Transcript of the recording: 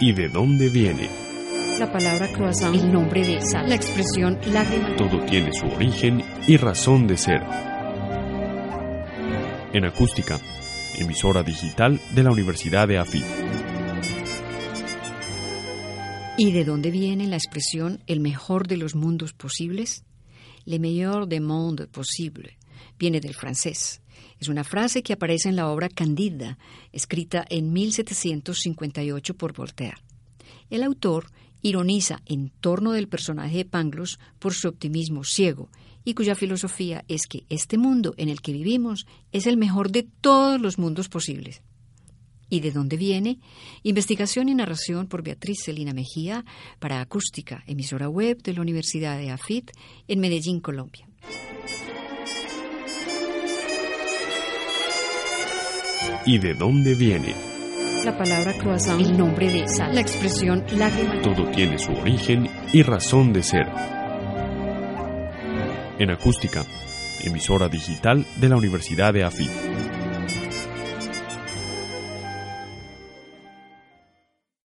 ¿Y de dónde viene? La palabra croissant, el nombre de sal, la expresión lágrima. Todo tiene su origen y razón de ser. En acústica, emisora digital de la Universidad de AFIT. ¿Y de dónde viene la expresión el mejor de los mundos posibles? Le meilleur des mondes possibles viene del francés. Es una frase que aparece en la obra Candida, escrita en 1758 por Voltaire. El autor ironiza en torno del personaje de Pangloss por su optimismo ciego y cuya filosofía es que este mundo en el que vivimos es el mejor de todos los mundos posibles. ¿Y de dónde viene? Investigación y narración por Beatriz Celina Mejía para Acústica, emisora web de la Universidad de AFIT en Medellín, Colombia. ¿Y de dónde viene? La palabra croissant, el nombre de sal, la expresión lágrima. Todo tiene su origen y razón de ser. En acústica, emisora digital de la Universidad de AFIT.